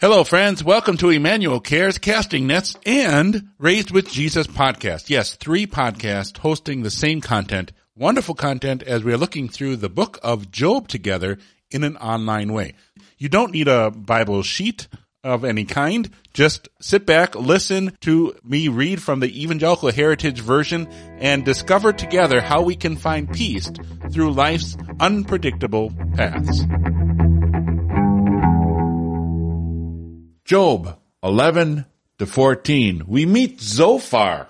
Hello, friends. Welcome to Emmanuel Cares, Casting Nets, and Raised with Jesus podcast. Yes, three podcasts hosting the same content, wonderful content as we are looking through the book of Job together in an online way. You don't need a Bible sheet of any kind. Just sit back, listen to me read from the Evangelical Heritage Version, and discover together how we can find peace through life's unpredictable paths. Job 11 to 14. We meet Zophar.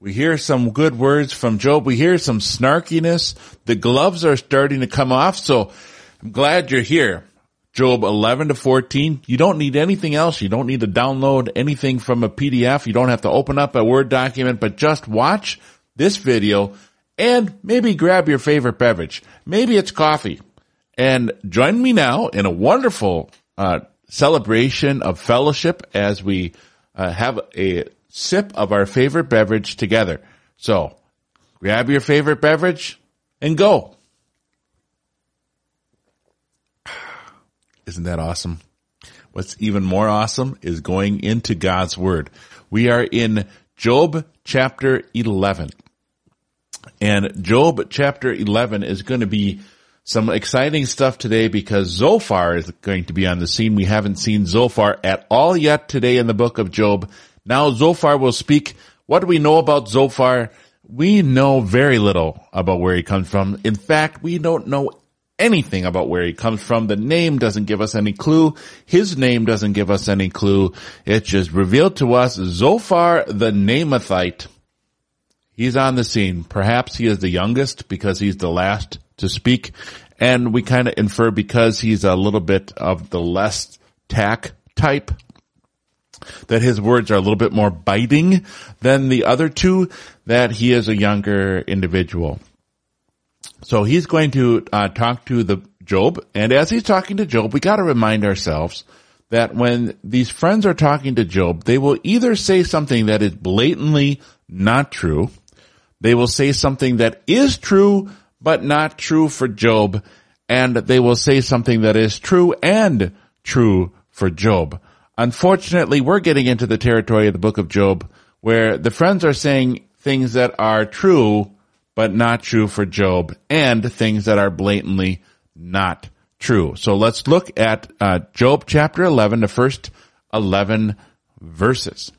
We hear some good words from Job. We hear some snarkiness. The gloves are starting to come off. So I'm glad you're here. Job 11 to 14. You don't need anything else. You don't need to download anything from a PDF. You don't have to open up a Word document, but just watch this video and maybe grab your favorite beverage. Maybe it's coffee and join me now in a wonderful, uh, celebration of fellowship as we uh, have a sip of our favorite beverage together. So grab your favorite beverage and go. Isn't that awesome? What's even more awesome is going into God's word. We are in Job chapter 11. And Job chapter 11 is going to be some exciting stuff today because Zophar is going to be on the scene. We haven't seen Zophar at all yet today in the book of Job. Now Zophar will speak. What do we know about Zophar? We know very little about where he comes from. In fact, we don't know anything about where he comes from. The name doesn't give us any clue. His name doesn't give us any clue. It's just revealed to us Zophar the Naamathite. He's on the scene. Perhaps he is the youngest because he's the last to speak. And we kind of infer because he's a little bit of the less tack type that his words are a little bit more biting than the other two, that he is a younger individual. So he's going to uh, talk to the Job, and as he's talking to Job, we got to remind ourselves that when these friends are talking to Job, they will either say something that is blatantly not true, they will say something that is true but not true for Job, and they will say something that is true and true for Job. Unfortunately, we're getting into the territory of the book of Job where the friends are saying things that are true but not true for Job and things that are blatantly not true. So let's look at uh, Job chapter 11, the first 11 verses.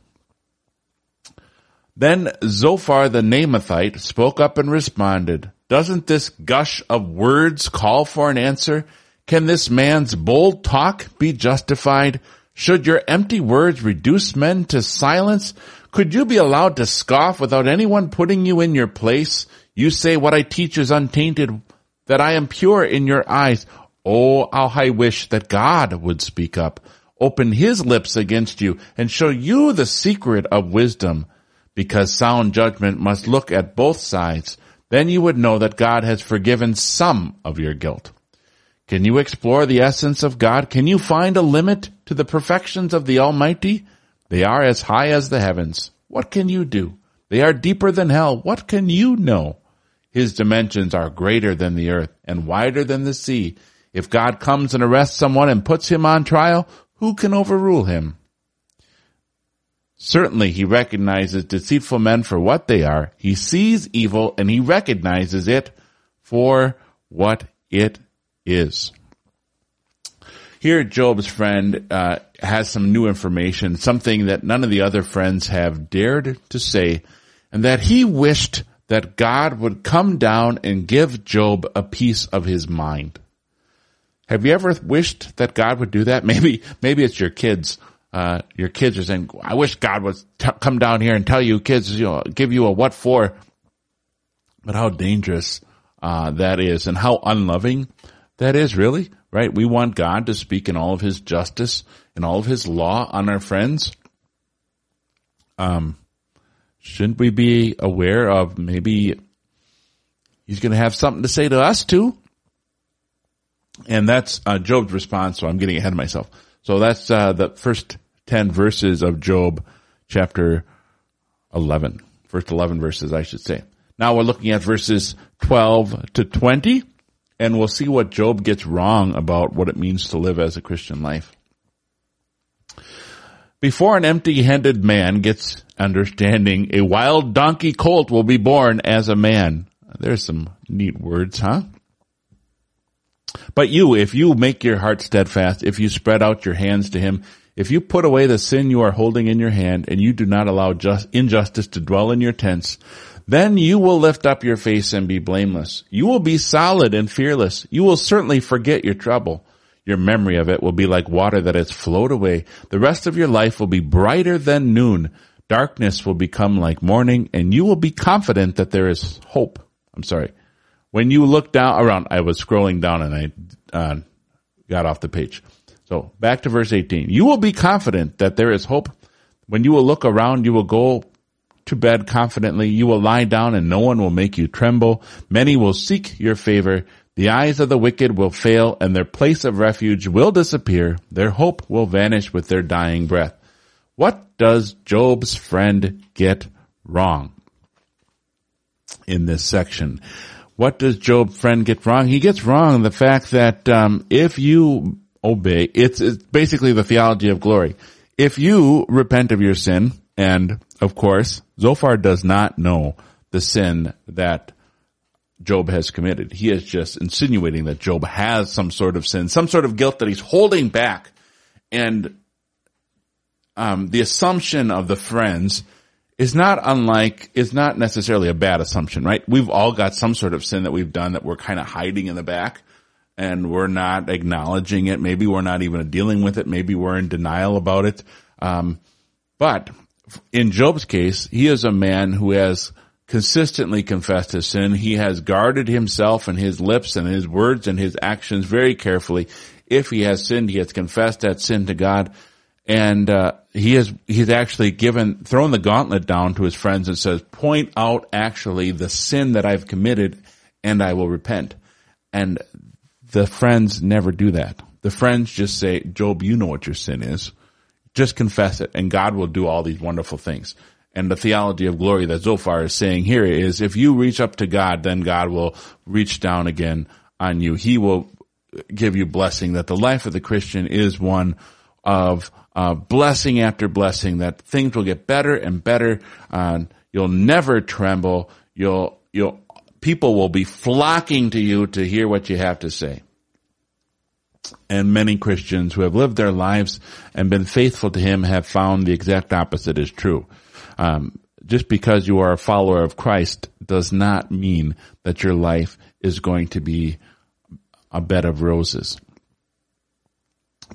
Then Zophar the Naamathite spoke up and responded, doesn't this gush of words call for an answer? Can this man's bold talk be justified? Should your empty words reduce men to silence? Could you be allowed to scoff without anyone putting you in your place? You say what I teach is untainted, that I am pure in your eyes. Oh, how I wish that God would speak up, open his lips against you, and show you the secret of wisdom, because sound judgment must look at both sides. Then you would know that God has forgiven some of your guilt. Can you explore the essence of God? Can you find a limit to the perfections of the Almighty? They are as high as the heavens. What can you do? They are deeper than hell. What can you know? His dimensions are greater than the earth and wider than the sea. If God comes and arrests someone and puts him on trial, who can overrule him? Certainly he recognizes deceitful men for what they are. He sees evil and he recognizes it for what it is. Here Job's friend uh, has some new information, something that none of the other friends have dared to say, and that he wished that God would come down and give Job a piece of his mind. Have you ever wished that God would do that? Maybe, maybe it's your kids uh, your kids are saying, I wish God would t- come down here and tell you kids, you know, give you a what for. But how dangerous, uh, that is and how unloving that is really, right? We want God to speak in all of his justice and all of his law on our friends. Um, shouldn't we be aware of maybe he's going to have something to say to us too? And that's uh, Job's response. So I'm getting ahead of myself. So that's uh, the first 10 verses of Job chapter 11. First 11 verses, I should say. Now we're looking at verses 12 to 20, and we'll see what Job gets wrong about what it means to live as a Christian life. Before an empty-handed man gets understanding, a wild donkey colt will be born as a man. There's some neat words, huh? But you, if you make your heart steadfast, if you spread out your hands to him, if you put away the sin you are holding in your hand and you do not allow just injustice to dwell in your tents, then you will lift up your face and be blameless. You will be solid and fearless. You will certainly forget your trouble. Your memory of it will be like water that has flowed away. The rest of your life will be brighter than noon. Darkness will become like morning and you will be confident that there is hope. I'm sorry. When you look down around, I was scrolling down and I uh, got off the page. So back to verse 18. You will be confident that there is hope. When you will look around, you will go to bed confidently. You will lie down and no one will make you tremble. Many will seek your favor. The eyes of the wicked will fail and their place of refuge will disappear. Their hope will vanish with their dying breath. What does Job's friend get wrong in this section? What does Job's friend get wrong? He gets wrong the fact that um, if you obey, it's, it's basically the theology of glory. If you repent of your sin, and of course, Zophar does not know the sin that Job has committed. He is just insinuating that Job has some sort of sin, some sort of guilt that he's holding back. And um, the assumption of the friends is not unlike, is not necessarily a bad assumption, right? We've all got some sort of sin that we've done that we're kind of hiding in the back and we're not acknowledging it. Maybe we're not even dealing with it. Maybe we're in denial about it. Um, but in Job's case, he is a man who has consistently confessed his sin. He has guarded himself and his lips and his words and his actions very carefully. If he has sinned, he has confessed that sin to God. And, uh, he has, he's actually given, thrown the gauntlet down to his friends and says, point out actually the sin that I've committed and I will repent. And the friends never do that. The friends just say, Job, you know what your sin is. Just confess it and God will do all these wonderful things. And the theology of glory that Zophar is saying here is if you reach up to God, then God will reach down again on you. He will give you blessing that the life of the Christian is one of uh, blessing after blessing that things will get better and better. Uh, you'll never tremble. You'll, you'll, people will be flocking to you to hear what you have to say. And many Christians who have lived their lives and been faithful to Him have found the exact opposite is true. Um, just because you are a follower of Christ does not mean that your life is going to be a bed of roses.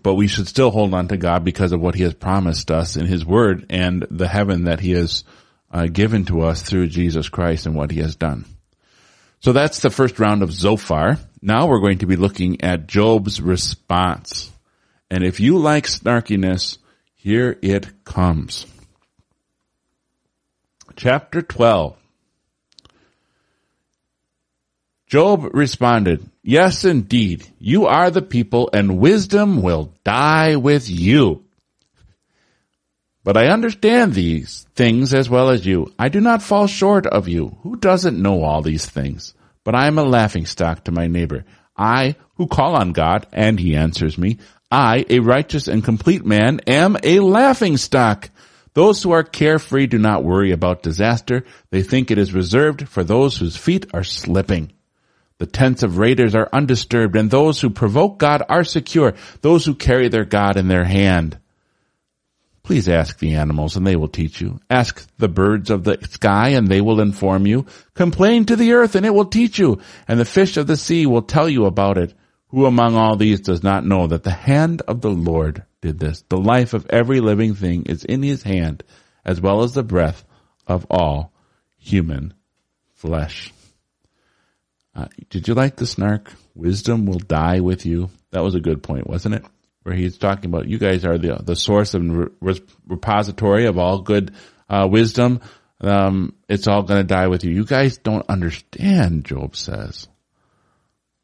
But we should still hold on to God because of what He has promised us in His Word and the heaven that He has uh, given to us through Jesus Christ and what He has done. So that's the first round of Zophar. Now we're going to be looking at Job's response. And if you like snarkiness, here it comes chapter 12. Job responded, Yes, indeed, you are the people and wisdom will die with you. But I understand these things as well as you. I do not fall short of you. Who doesn't know all these things? But I am a laughing stock to my neighbor. I, who call on God, and he answers me, I, a righteous and complete man, am a laughing stock. Those who are carefree do not worry about disaster. They think it is reserved for those whose feet are slipping. The tents of raiders are undisturbed and those who provoke God are secure. Those who carry their God in their hand. Please ask the animals and they will teach you. Ask the birds of the sky and they will inform you. Complain to the earth and it will teach you. And the fish of the sea will tell you about it. Who among all these does not know that the hand of the Lord did this. The life of every living thing is in his hand, as well as the breath of all human flesh. Uh, did you like the snark? Wisdom will die with you. That was a good point, wasn't it? Where he's talking about you guys are the the source and re- repository of all good uh, wisdom. Um, it's all going to die with you. You guys don't understand, Job says.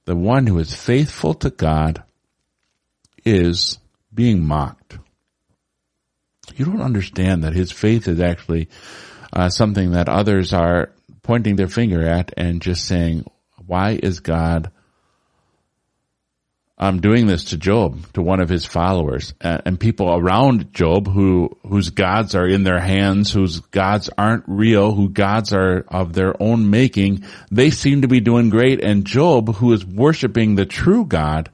The one who is faithful to God is being mocked. You don't understand that his faith is actually uh, something that others are pointing their finger at and just saying, why is God um, doing this to Job, to one of his followers, and, and people around Job who whose gods are in their hands, whose gods aren't real, who gods are of their own making. They seem to be doing great, and Job, who is worshiping the true God,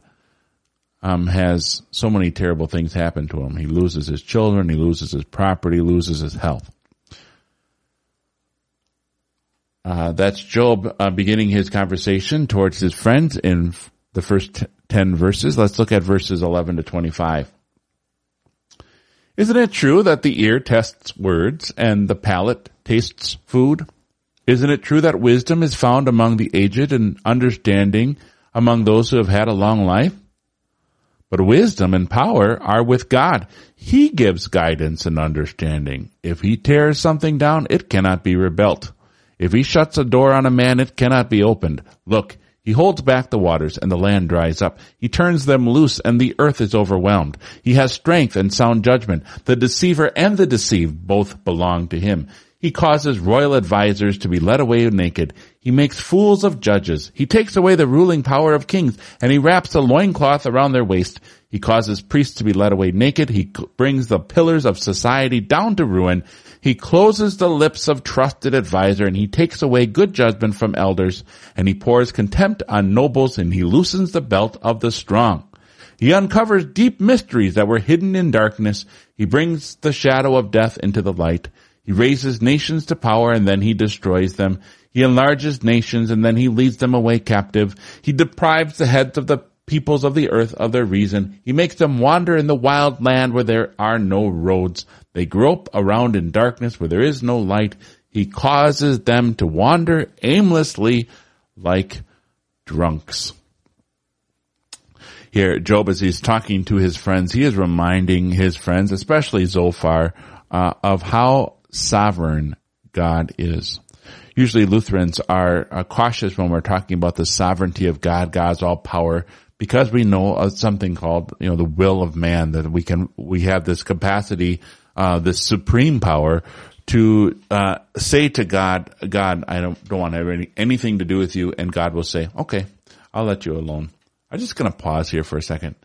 um, has so many terrible things happen to him. He loses his children, he loses his property, loses his health. Uh, that's Job uh, beginning his conversation towards his friends in the first 10 verses. Let's look at verses 11 to 25. Isn't it true that the ear tests words and the palate tastes food? Isn't it true that wisdom is found among the aged and understanding among those who have had a long life? But wisdom and power are with God. He gives guidance and understanding. If he tears something down, it cannot be rebuilt. If he shuts a door on a man, it cannot be opened. Look, he holds back the waters and the land dries up. He turns them loose and the earth is overwhelmed. He has strength and sound judgment. The deceiver and the deceived both belong to him. He causes royal advisers to be led away naked. He makes fools of judges. He takes away the ruling power of kings and he wraps a loincloth around their waist. He causes priests to be led away naked. He brings the pillars of society down to ruin. He closes the lips of trusted advisor and he takes away good judgment from elders and he pours contempt on nobles and he loosens the belt of the strong. He uncovers deep mysteries that were hidden in darkness. He brings the shadow of death into the light. He raises nations to power and then he destroys them. He enlarges nations and then he leads them away captive. He deprives the heads of the peoples of the earth of their reason. He makes them wander in the wild land where there are no roads. They grope around in darkness where there is no light. He causes them to wander aimlessly like drunks. Here, Job, as he's talking to his friends, he is reminding his friends, especially Zophar, uh, of how sovereign God is. Usually Lutherans are uh, cautious when we're talking about the sovereignty of God, God's all power, because we know of something called, you know, the will of man, that we can, we have this capacity uh, the supreme power to uh, say to God, God, I don't, don't want to have any, anything to do with you, and God will say, okay, I'll let you alone. I'm just going to pause here for a second.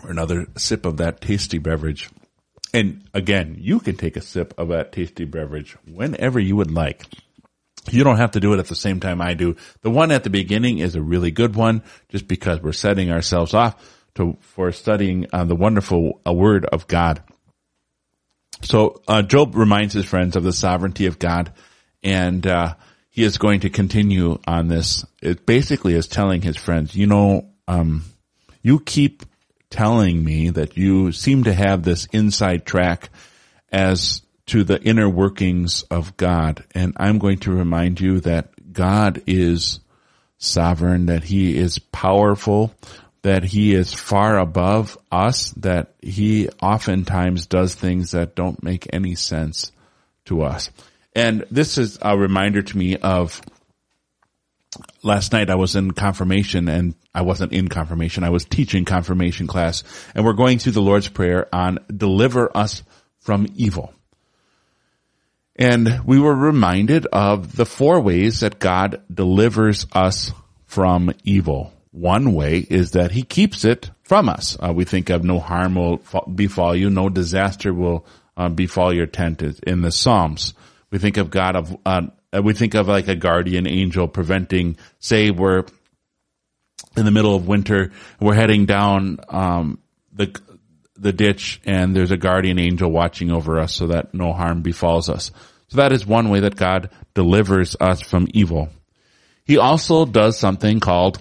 For another sip of that tasty beverage. And again, you can take a sip of that tasty beverage whenever you would like. You don't have to do it at the same time I do. The one at the beginning is a really good one just because we're setting ourselves off to for studying uh, the wonderful uh, Word of God. So uh, Job reminds his friends of the sovereignty of God, and uh, he is going to continue on this. It basically is telling his friends, you know, um, you keep telling me that you seem to have this inside track as to the inner workings of God, and I'm going to remind you that God is sovereign, that He is powerful, that he is far above us, that he oftentimes does things that don't make any sense to us. And this is a reminder to me of last night I was in confirmation and I wasn't in confirmation. I was teaching confirmation class and we're going through the Lord's Prayer on deliver us from evil. And we were reminded of the four ways that God delivers us from evil. One way is that he keeps it from us. Uh, we think of no harm will befall you, no disaster will uh, befall your tent in the Psalms. We think of God of, uh, we think of like a guardian angel preventing, say we're in the middle of winter, we're heading down, um, the, the ditch and there's a guardian angel watching over us so that no harm befalls us. So that is one way that God delivers us from evil. He also does something called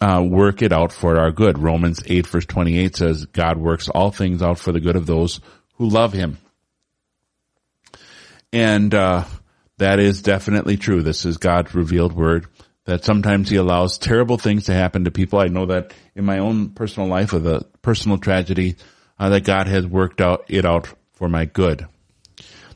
uh, work it out for our good. Romans 8 verse 28 says, God works all things out for the good of those who love him. And, uh, that is definitely true. This is God's revealed word that sometimes he allows terrible things to happen to people. I know that in my own personal life with a personal tragedy, uh, that God has worked out it out for my good.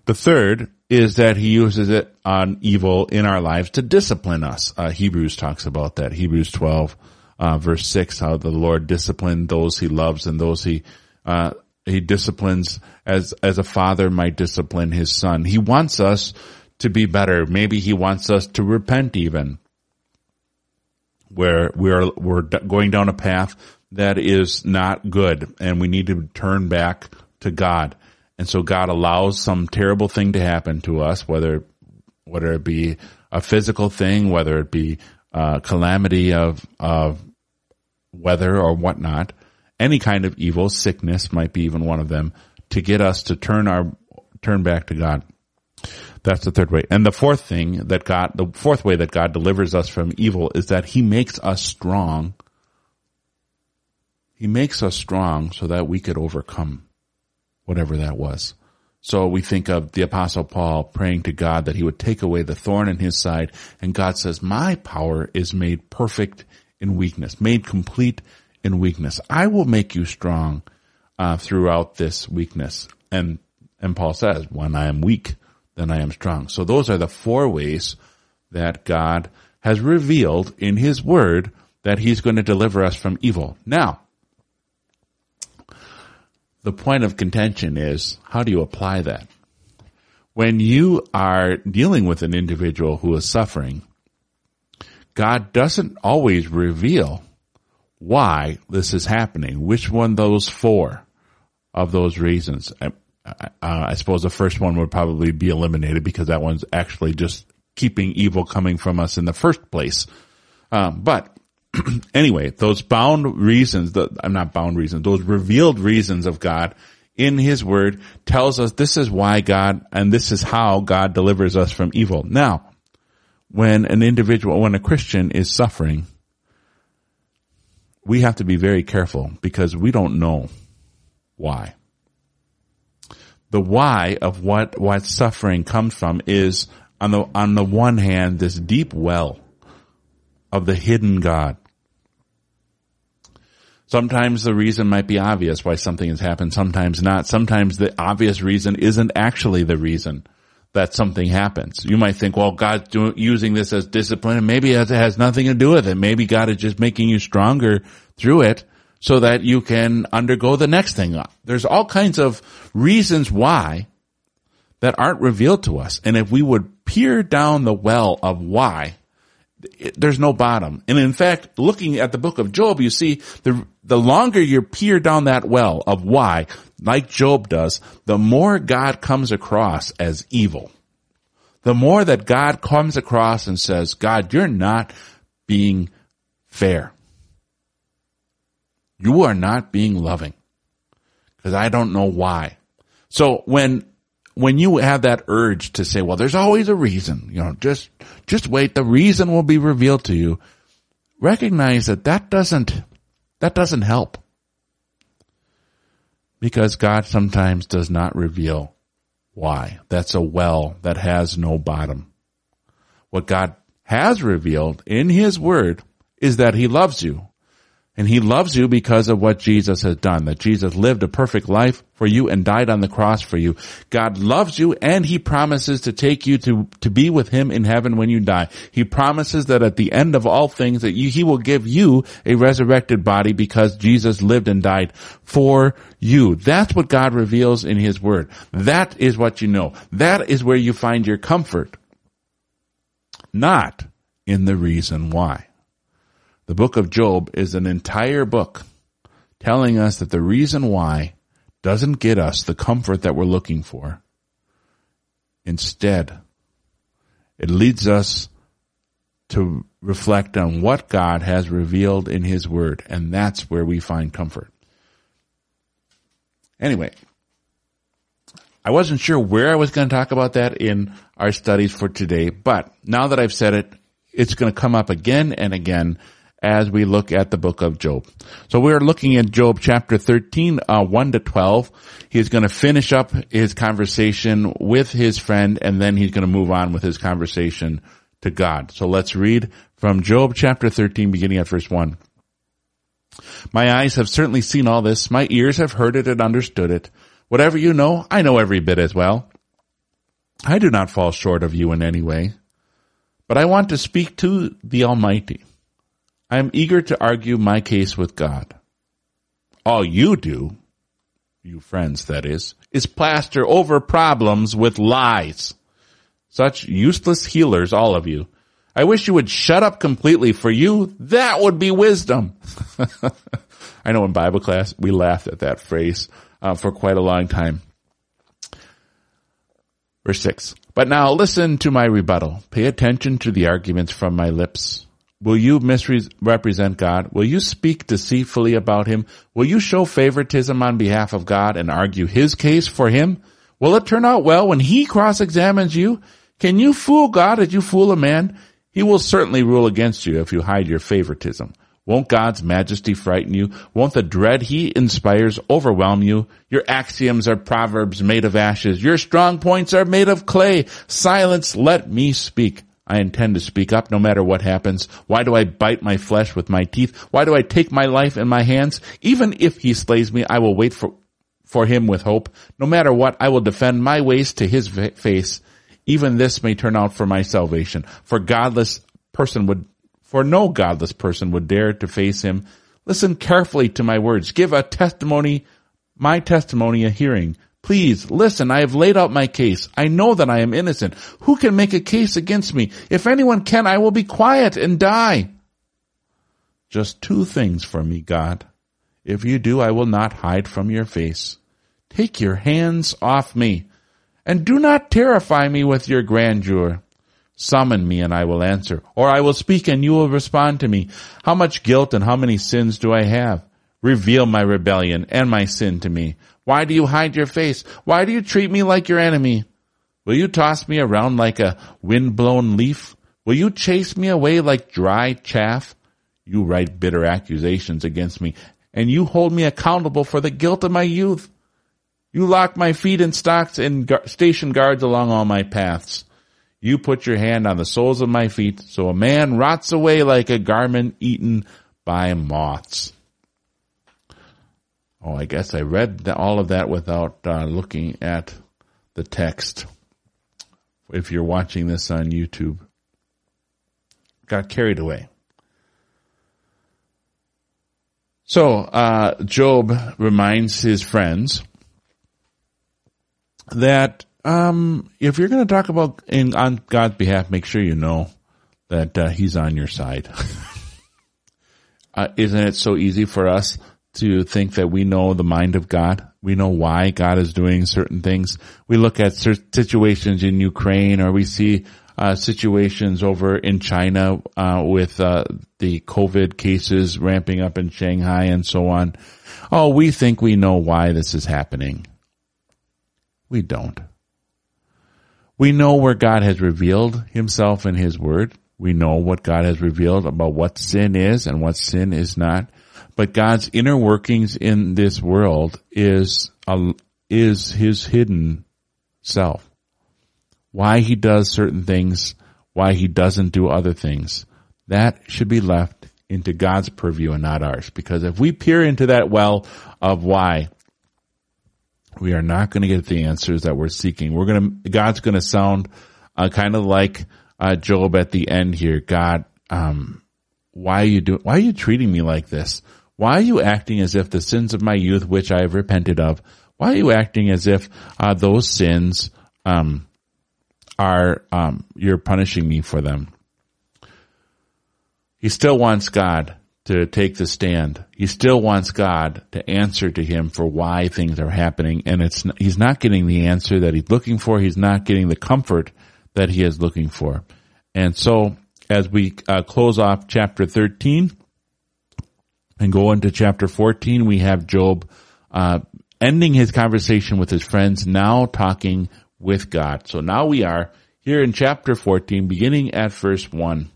The third is that he uses it on evil in our lives to discipline us. Uh, Hebrews talks about that. Hebrews 12 uh, verse six, how the Lord disciplined those he loves and those he, uh, he disciplines as, as a father might discipline his son. He wants us to be better. Maybe he wants us to repent even. where we're, we're going down a path that is not good and we need to turn back to God. And so God allows some terrible thing to happen to us, whether, whether it be a physical thing, whether it be a calamity of, of weather or whatnot, any kind of evil, sickness might be even one of them, to get us to turn our, turn back to God. That's the third way. And the fourth thing that God, the fourth way that God delivers us from evil is that He makes us strong. He makes us strong so that we could overcome whatever that was. So we think of the apostle Paul praying to God that he would take away the thorn in his side. And God says, my power is made perfect in weakness, made complete in weakness. I will make you strong uh, throughout this weakness. And, and Paul says, when I am weak, then I am strong. So those are the four ways that God has revealed in his word that he's going to deliver us from evil. Now, the point of contention is how do you apply that? When you are dealing with an individual who is suffering, God doesn't always reveal why this is happening, which one those four of those reasons. I, I suppose the first one would probably be eliminated because that one's actually just keeping evil coming from us in the first place. Um, but anyway, those bound reasons, the, I'm not bound reasons, those revealed reasons of God in His Word tells us this is why God, and this is how God delivers us from evil. Now, when an individual, when a Christian is suffering, we have to be very careful because we don't know why. The why of what, what suffering comes from is on the, on the one hand, this deep well of the hidden God. Sometimes the reason might be obvious why something has happened, sometimes not. Sometimes the obvious reason isn't actually the reason that something happens. You might think, well, God's using this as discipline and maybe it has nothing to do with it. Maybe God is just making you stronger through it so that you can undergo the next thing. There's all kinds of reasons why that aren't revealed to us. And if we would peer down the well of why, there's no bottom. And in fact, looking at the book of Job, you see the, the longer you peer down that well of why, like Job does, the more God comes across as evil. The more that God comes across and says, God, you're not being fair. You are not being loving. Cause I don't know why. So when when you have that urge to say, well, there's always a reason, you know, just, just wait. The reason will be revealed to you. Recognize that that doesn't, that doesn't help. Because God sometimes does not reveal why. That's a well that has no bottom. What God has revealed in His Word is that He loves you and he loves you because of what Jesus has done, that Jesus lived a perfect life for you and died on the cross for you. God loves you and he promises to take you to, to be with him in heaven when you die. He promises that at the end of all things that you, he will give you a resurrected body because Jesus lived and died for you. That's what God reveals in his word. That is what you know. That is where you find your comfort. Not in the reason why. The book of Job is an entire book telling us that the reason why doesn't get us the comfort that we're looking for. Instead, it leads us to reflect on what God has revealed in His Word, and that's where we find comfort. Anyway, I wasn't sure where I was going to talk about that in our studies for today, but now that I've said it, it's going to come up again and again as we look at the book of Job. So we're looking at Job chapter 13, uh, 1 to 12. He's going to finish up his conversation with his friend and then he's going to move on with his conversation to God. So let's read from Job chapter 13 beginning at verse 1. My eyes have certainly seen all this. My ears have heard it and understood it. Whatever you know, I know every bit as well. I do not fall short of you in any way, but I want to speak to the Almighty. I am eager to argue my case with God. All you do, you friends that is, is plaster over problems with lies. Such useless healers, all of you. I wish you would shut up completely for you. That would be wisdom. I know in Bible class we laughed at that phrase uh, for quite a long time. Verse 6. But now listen to my rebuttal. Pay attention to the arguments from my lips. Will you misrepresent God? Will you speak deceitfully about him? Will you show favoritism on behalf of God and argue his case for him? Will it turn out well when he cross-examines you? Can you fool God as you fool a man? He will certainly rule against you if you hide your favoritism. Won't God's majesty frighten you? Won't the dread he inspires overwhelm you? Your axioms are proverbs made of ashes. Your strong points are made of clay. Silence, let me speak. I intend to speak up no matter what happens. Why do I bite my flesh with my teeth? Why do I take my life in my hands? Even if he slays me, I will wait for, for him with hope. No matter what, I will defend my ways to his face. Even this may turn out for my salvation. For godless person would for no godless person would dare to face him. Listen carefully to my words. Give a testimony, my testimony a hearing. Please listen. I have laid out my case. I know that I am innocent. Who can make a case against me? If anyone can, I will be quiet and die. Just two things for me, God. If you do, I will not hide from your face. Take your hands off me and do not terrify me with your grandeur. Summon me and I will answer. Or I will speak and you will respond to me. How much guilt and how many sins do I have? Reveal my rebellion and my sin to me. Why do you hide your face? Why do you treat me like your enemy? Will you toss me around like a wind-blown leaf? Will you chase me away like dry chaff? You write bitter accusations against me, and you hold me accountable for the guilt of my youth. You lock my feet in stocks and station guards along all my paths. You put your hand on the soles of my feet, so a man rots away like a garment eaten by moths. Oh, I guess I read the, all of that without uh, looking at the text. If you're watching this on YouTube, got carried away. So, uh, Job reminds his friends that um, if you're going to talk about in on God's behalf, make sure you know that uh, He's on your side. uh, isn't it so easy for us to think that we know the mind of God? We know why God is doing certain things. We look at certain situations in Ukraine, or we see uh, situations over in China uh, with uh, the COVID cases ramping up in Shanghai and so on. Oh, we think we know why this is happening. We don't. We know where God has revealed himself in his word. We know what God has revealed about what sin is and what sin is not. But God's inner workings in this world is, a, is his hidden self. Why he does certain things, why he doesn't do other things. That should be left into God's purview and not ours. Because if we peer into that well of why, we are not going to get the answers that we're seeking. We're going to, God's going to sound uh, kind of like uh, Job at the end here. God, um, why are you doing, why are you treating me like this? Why are you acting as if the sins of my youth, which I have repented of, why are you acting as if uh, those sins um, are um, you're punishing me for them? He still wants God to take the stand. He still wants God to answer to him for why things are happening. And it's, he's not getting the answer that he's looking for. He's not getting the comfort that he is looking for. And so as we uh, close off chapter 13 and go into chapter 14, we have Job, uh, ending his conversation with his friends, now talking with God. So now we are here in chapter 14, beginning at verse 1.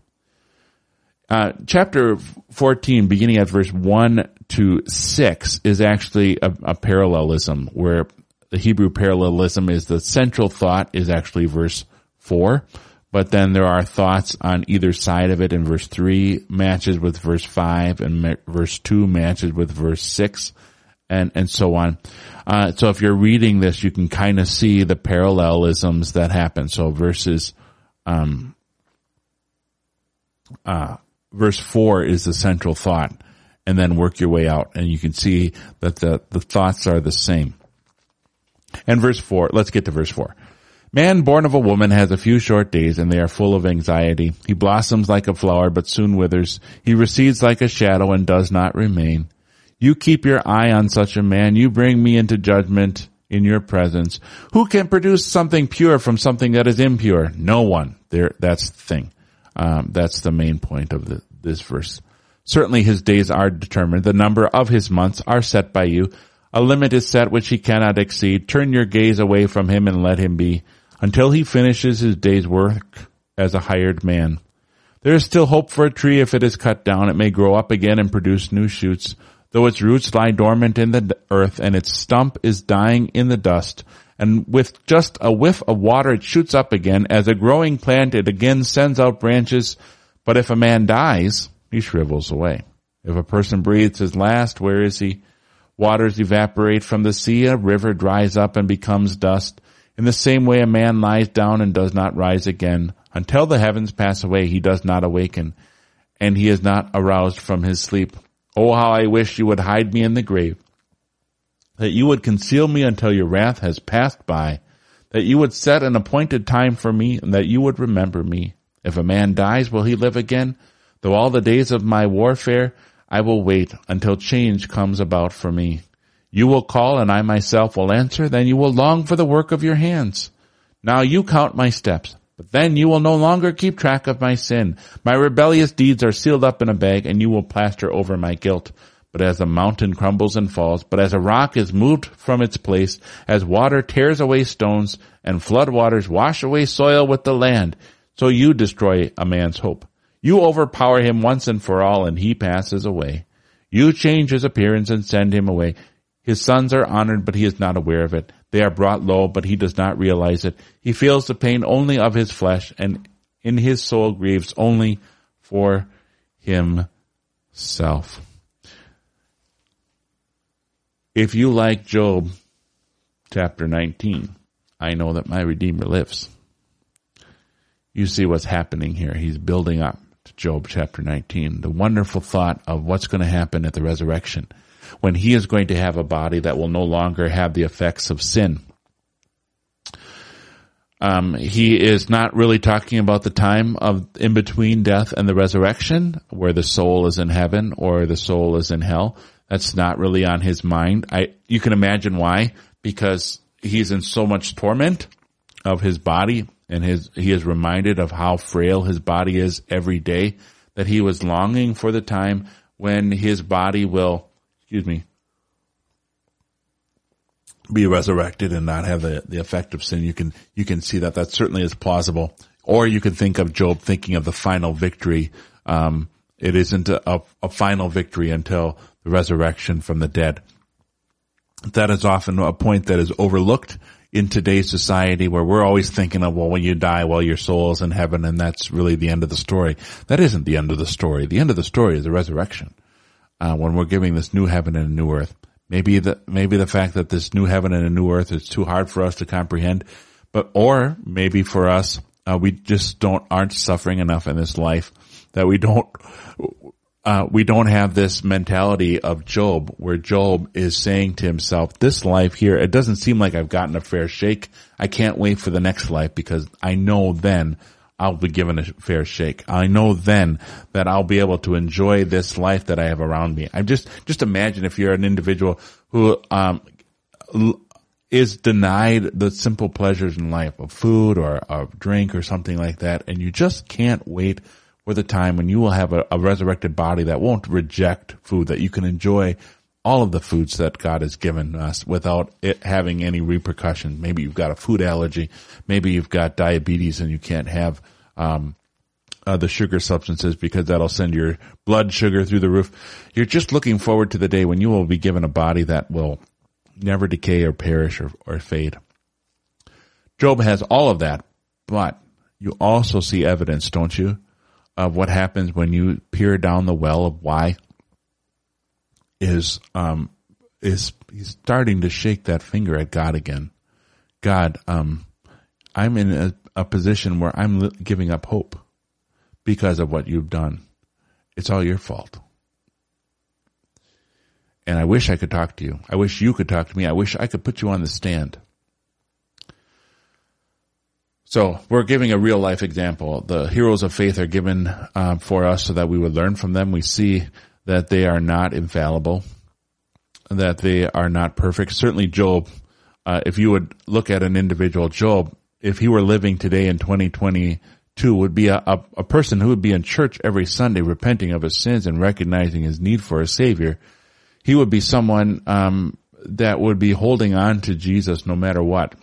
Uh, chapter 14, beginning at verse 1 to 6, is actually a, a, parallelism where the Hebrew parallelism is the central thought is actually verse 4, but then there are thoughts on either side of it and verse 3 matches with verse 5 and verse 2 matches with verse 6 and, and so on. Uh, so if you're reading this, you can kind of see the parallelisms that happen. So verses, um, uh, verse four is the central thought and then work your way out and you can see that the, the thoughts are the same. And verse four, let's get to verse four. Man born of a woman has a few short days and they are full of anxiety. He blossoms like a flower but soon withers. He recedes like a shadow and does not remain. You keep your eye on such a man. You bring me into judgment in your presence. Who can produce something pure from something that is impure? No one. There, that's the thing. Um, that's the main point of the, this verse. Certainly his days are determined. The number of his months are set by you. A limit is set which he cannot exceed. Turn your gaze away from him and let him be until he finishes his day's work as a hired man. There is still hope for a tree if it is cut down. It may grow up again and produce new shoots though its roots lie dormant in the earth and its stump is dying in the dust. And with just a whiff of water, it shoots up again. As a growing plant, it again sends out branches. But if a man dies, he shrivels away. If a person breathes his last, where is he? Waters evaporate from the sea, a river dries up and becomes dust. In the same way, a man lies down and does not rise again. Until the heavens pass away, he does not awaken, and he is not aroused from his sleep. Oh, how I wish you would hide me in the grave, that you would conceal me until your wrath has passed by, that you would set an appointed time for me, and that you would remember me. If a man dies, will he live again? Though all the days of my warfare, I will wait until change comes about for me. You will call and I myself will answer, then you will long for the work of your hands. Now you count my steps. But then you will no longer keep track of my sin. My rebellious deeds are sealed up in a bag and you will plaster over my guilt. But as a mountain crumbles and falls, but as a rock is moved from its place, as water tears away stones and flood waters wash away soil with the land, so you destroy a man's hope. You overpower him once and for all and he passes away. You change his appearance and send him away. His sons are honored, but he is not aware of it. They are brought low, but he does not realize it. He feels the pain only of his flesh, and in his soul grieves only for himself. If you like Job chapter 19, I know that my Redeemer lives. You see what's happening here. He's building up to Job chapter 19. The wonderful thought of what's going to happen at the resurrection when he is going to have a body that will no longer have the effects of sin. Um, he is not really talking about the time of in between death and the resurrection, where the soul is in heaven or the soul is in hell. That's not really on his mind. I you can imagine why, because he's in so much torment of his body, and his he is reminded of how frail his body is every day. That he was longing for the time when his body will excuse me, be resurrected and not have the, the effect of sin. You can, you can see that that certainly is plausible. Or you can think of Job thinking of the final victory. Um, it isn't a, a final victory until the resurrection from the dead. That is often a point that is overlooked in today's society where we're always thinking of, well, when you die, well, your soul is in heaven and that's really the end of the story. That isn't the end of the story. The end of the story is the resurrection uh, when we're giving this new heaven and a new earth. Maybe the maybe the fact that this new heaven and a new earth is too hard for us to comprehend, but or maybe for us uh, we just don't aren't suffering enough in this life that we don't uh, we don't have this mentality of Job where Job is saying to himself, this life here, it doesn't seem like I've gotten a fair shake. I can't wait for the next life because I know then I'll be given a fair shake. I know then that I'll be able to enjoy this life that I have around me. I just, just imagine if you're an individual who, um, is denied the simple pleasures in life of food or a drink or something like that, and you just can't wait for the time when you will have a, a resurrected body that won't reject food, that you can enjoy all of the foods that God has given us without it having any repercussion. Maybe you've got a food allergy. Maybe you've got diabetes and you can't have, um, uh, the sugar substances because that'll send your blood sugar through the roof. You're just looking forward to the day when you will be given a body that will never decay or perish or, or fade. Job has all of that, but you also see evidence, don't you, of what happens when you peer down the well of why is um, is he's starting to shake that finger at God again. God, um, I'm in a, a position where I'm giving up hope because of what you've done. It's all your fault. And I wish I could talk to you. I wish you could talk to me. I wish I could put you on the stand. So we're giving a real life example. The heroes of faith are given uh, for us so that we would learn from them. We see that they are not infallible, that they are not perfect. Certainly Job, uh, if you would look at an individual Job, if he were living today in 2022, would be a, a, a person who would be in church every Sunday repenting of his sins and recognizing his need for a savior. He would be someone um, that would be holding on to Jesus no matter what.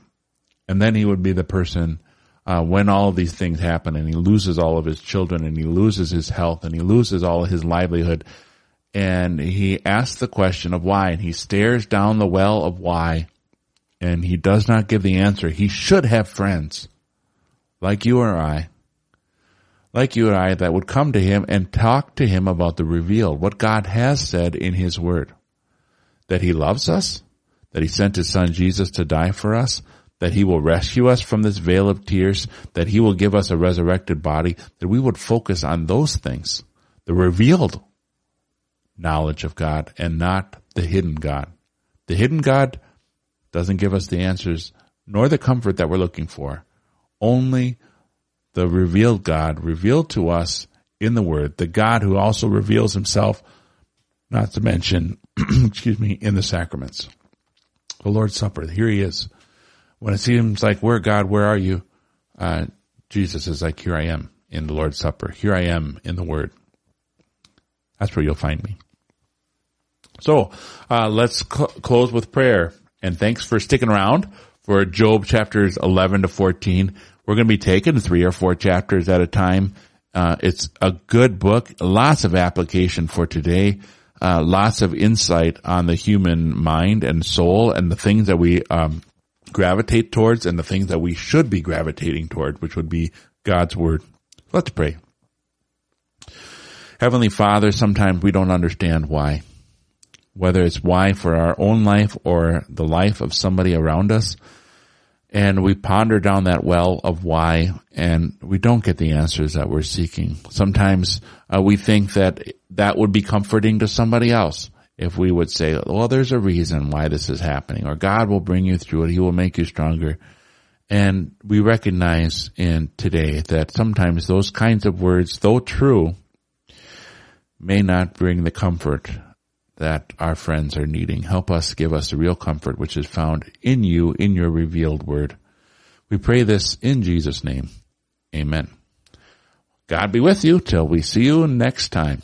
And then he would be the person uh, when all of these things happen and he loses all of his children and he loses his health and he loses all of his livelihood. And he asks the question of why and he stares down the well of why and he does not give the answer. He should have friends like you or I, like you and I that would come to him and talk to him about the revealed, what God has said in his word, that he loves us, that he sent his son Jesus to die for us, that he will rescue us from this vale of tears, that he will give us a resurrected body, that we would focus on those things, the revealed knowledge of God and not the hidden God. The hidden God doesn't give us the answers nor the comfort that we're looking for. Only the revealed God revealed to us in the Word, the God who also reveals himself, not to mention, excuse me, in the sacraments. The Lord's Supper, here he is when it seems like, where God, where are you? Uh, Jesus is like, here I am in the Lord's Supper. Here I am in the Word. That's where you'll find me. So, uh, let's cl- close with prayer. And thanks for sticking around for Job chapters 11 to 14. We're going to be taking three or four chapters at a time. Uh, it's a good book, lots of application for today, uh, lots of insight on the human mind and soul and the things that we um, gravitate towards and the things that we should be gravitating toward, which would be God's word. Let's pray. Heavenly Father, sometimes we don't understand why. Whether it's why for our own life or the life of somebody around us. And we ponder down that well of why and we don't get the answers that we're seeking. Sometimes uh, we think that that would be comforting to somebody else if we would say, well, there's a reason why this is happening, or God will bring you through it. He will make you stronger. And we recognize in today that sometimes those kinds of words, though true, may not bring the comfort that our friends are needing. Help us give us the real comfort which is found in you, in your revealed word. We pray this in Jesus' name. Amen. God be with you till we see you next time.